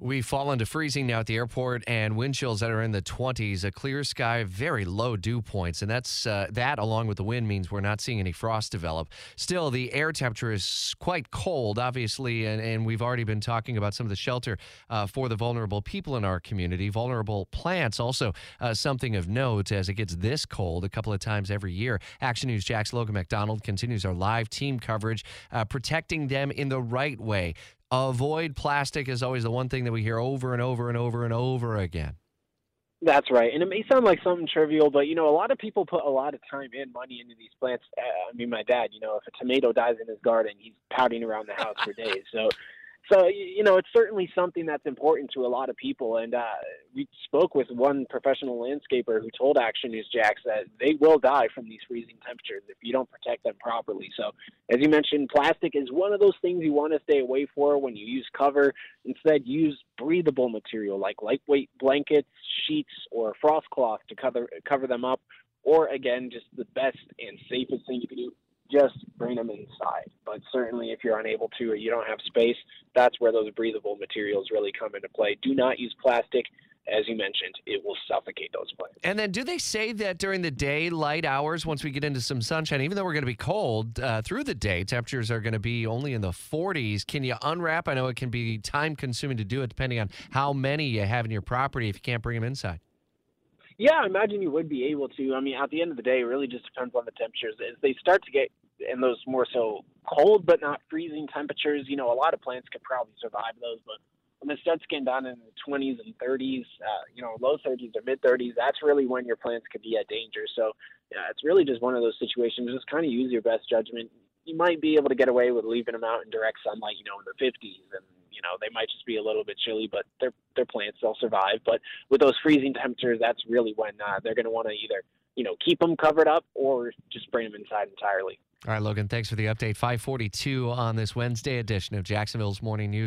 We fall into freezing now at the airport and wind chills that are in the 20s, a clear sky, very low dew points. And that's uh, that, along with the wind, means we're not seeing any frost develop. Still, the air temperature is quite cold, obviously. And, and we've already been talking about some of the shelter uh, for the vulnerable people in our community. Vulnerable plants, also uh, something of note as it gets this cold a couple of times every year. Action News Jax Logan MacDonald continues our live team coverage, uh, protecting them in the right way avoid plastic is always the one thing that we hear over and over and over and over again. That's right. And it may sound like something trivial, but you know, a lot of people put a lot of time and money into these plants. Uh, I mean, my dad, you know, if a tomato dies in his garden, he's pouting around the house for days. So so you know it's certainly something that's important to a lot of people. And uh, we spoke with one professional landscaper who told action news jax that they will die from these freezing temperatures if you don't protect them properly. So as you mentioned plastic is one of those things you want to stay away for when you use cover. Instead use breathable material like lightweight blankets sheets or frost cloth to cover cover them up or again just the best and safest thing you can do just bring them inside. But certainly, if you're unable to or you don't have space, that's where those breathable materials really come into play. Do not use plastic. As you mentioned, it will suffocate those plants. And then, do they say that during the daylight hours, once we get into some sunshine, even though we're going to be cold uh, through the day, temperatures are going to be only in the 40s? Can you unwrap? I know it can be time consuming to do it depending on how many you have in your property if you can't bring them inside. Yeah, I imagine you would be able to. I mean, at the end of the day, it really just depends on the temperatures. As they start to get in those more so cold but not freezing temperatures, you know, a lot of plants could probably survive those. But when it starts getting down in the 20s and 30s, uh, you know, low 30s or mid 30s, that's really when your plants could be at danger. So, yeah, it's really just one of those situations. Just kind of use your best judgment. You might be able to get away with leaving them out in direct sunlight, you know, in the 50s and you know they might just be a little bit chilly, but they're they're plants, they'll survive. But with those freezing temperatures, that's really when uh, they're going to want to either you know keep them covered up or just bring them inside entirely. All right, Logan, thanks for the update. 542 on this Wednesday edition of Jacksonville's Morning News.